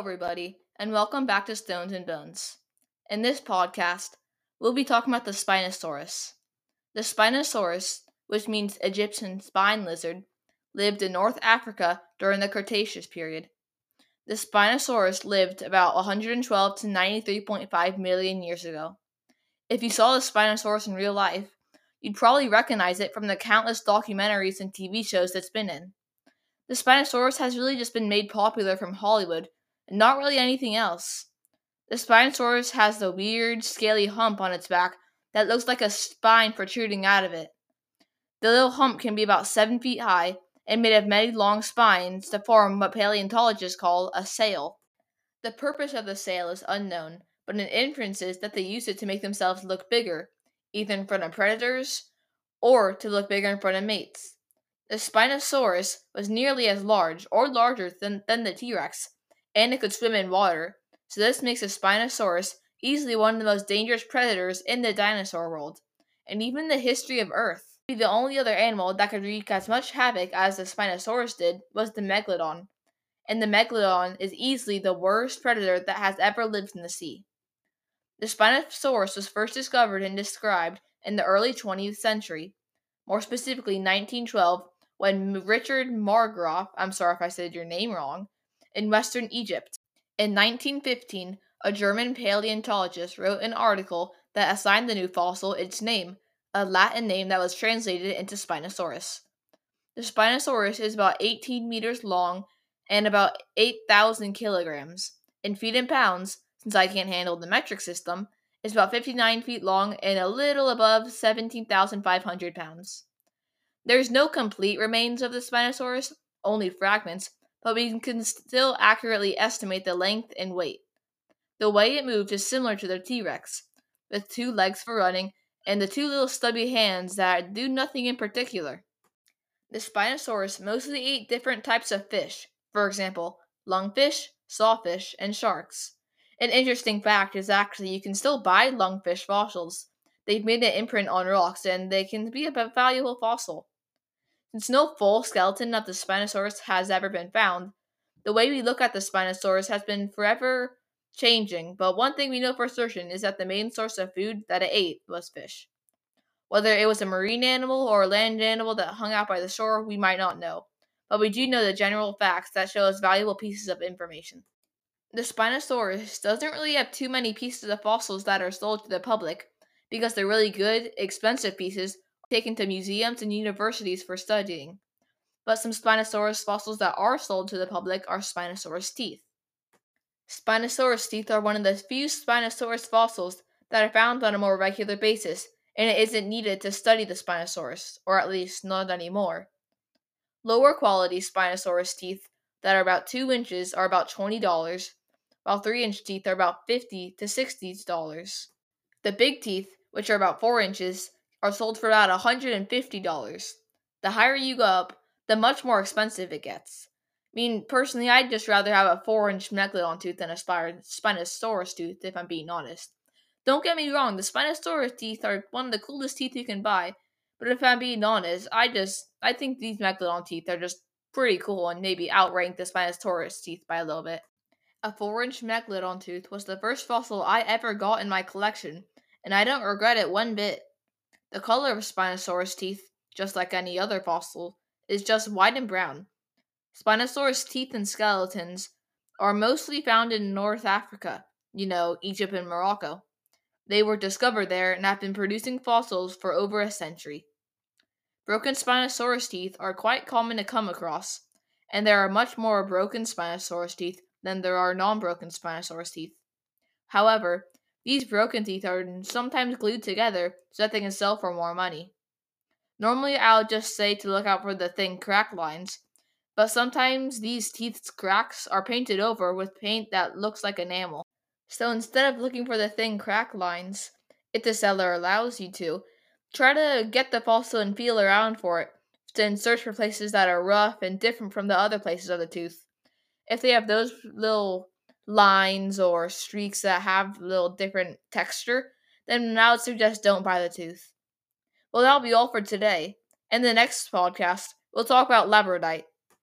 everybody, and welcome back to Stones and Bones. In this podcast, we'll be talking about the Spinosaurus. The Spinosaurus, which means Egyptian spine lizard, lived in North Africa during the Cretaceous period. The Spinosaurus lived about 112 to 93.5 million years ago. If you saw the Spinosaurus in real life, you'd probably recognize it from the countless documentaries and TV shows that's been in. The Spinosaurus has really just been made popular from Hollywood, not really anything else. The Spinosaurus has the weird, scaly hump on its back that looks like a spine protruding out of it. The little hump can be about 7 feet high and made of many long spines to form what paleontologists call a sail. The purpose of the sail is unknown, but an inference is that they use it to make themselves look bigger, either in front of predators or to look bigger in front of mates. The Spinosaurus was nearly as large or larger than, than the T Rex, and it could swim in water, so this makes the Spinosaurus easily one of the most dangerous predators in the dinosaur world, and even the history of Earth. The only other animal that could wreak as much havoc as the Spinosaurus did was the Megalodon, and the Megalodon is easily the worst predator that has ever lived in the sea. The Spinosaurus was first discovered and described in the early 20th century, more specifically 1912 when Richard Markgraf, I'm sorry if I said your name wrong, in western Egypt. In 1915, a German paleontologist wrote an article that assigned the new fossil its name, a Latin name that was translated into Spinosaurus. The Spinosaurus is about 18 meters long and about 8,000 kilograms. In feet and pounds, since I can't handle the metric system, it's about 59 feet long and a little above 17,500 pounds. There's no complete remains of the Spinosaurus, only fragments, but we can still accurately estimate the length and weight. The way it moved is similar to the T Rex, with two legs for running and the two little stubby hands that do nothing in particular. The Spinosaurus mostly ate different types of fish, for example, lungfish, sawfish, and sharks. An interesting fact is actually you can still buy lungfish fossils. They've made an imprint on rocks and they can be a valuable fossil. Since no full skeleton of the Spinosaurus has ever been found, the way we look at the Spinosaurus has been forever changing, but one thing we know for certain is that the main source of food that it ate was fish. Whether it was a marine animal or a land animal that hung out by the shore, we might not know, but we do know the general facts that show us valuable pieces of information. The Spinosaurus doesn't really have too many pieces of fossils that are sold to the public because they're really good, expensive pieces taken to museums and universities for studying. But some Spinosaurus fossils that are sold to the public are Spinosaurus teeth. Spinosaurus teeth are one of the few Spinosaurus fossils that are found on a more regular basis, and it isn't needed to study the Spinosaurus, or at least not anymore. Lower quality Spinosaurus teeth that are about 2 inches are about $20, while 3 inch teeth are about 50 to $60. The big teeth, which are about 4 inches, are sold for about $150. The higher you go up, the much more expensive it gets. I mean, personally, I'd just rather have a 4 inch megalodon tooth than a Spinosaurus tooth, if I'm being honest. Don't get me wrong, the Spinosaurus teeth are one of the coolest teeth you can buy, but if I'm being honest, I just, I think these megalodon teeth are just pretty cool and maybe outrank the Spinosaurus teeth by a little bit. A 4 inch megalodon tooth was the first fossil I ever got in my collection, and I don't regret it one bit. The color of Spinosaurus teeth, just like any other fossil, is just white and brown. Spinosaurus teeth and skeletons are mostly found in North Africa, you know, Egypt and Morocco. They were discovered there and have been producing fossils for over a century. Broken Spinosaurus teeth are quite common to come across, and there are much more broken Spinosaurus teeth than there are non broken Spinosaurus teeth. However, these broken teeth are sometimes glued together so that they can sell for more money. Normally, I'll just say to look out for the thin crack lines, but sometimes these teeth's cracks are painted over with paint that looks like enamel. So instead of looking for the thin crack lines, if the seller allows you to, try to get the fossil and feel around for it, then search for places that are rough and different from the other places of the tooth. If they have those little lines or streaks that have a little different texture, then I would suggest don't buy the tooth. Well, that'll be all for today. In the next podcast, we'll talk about labradorite.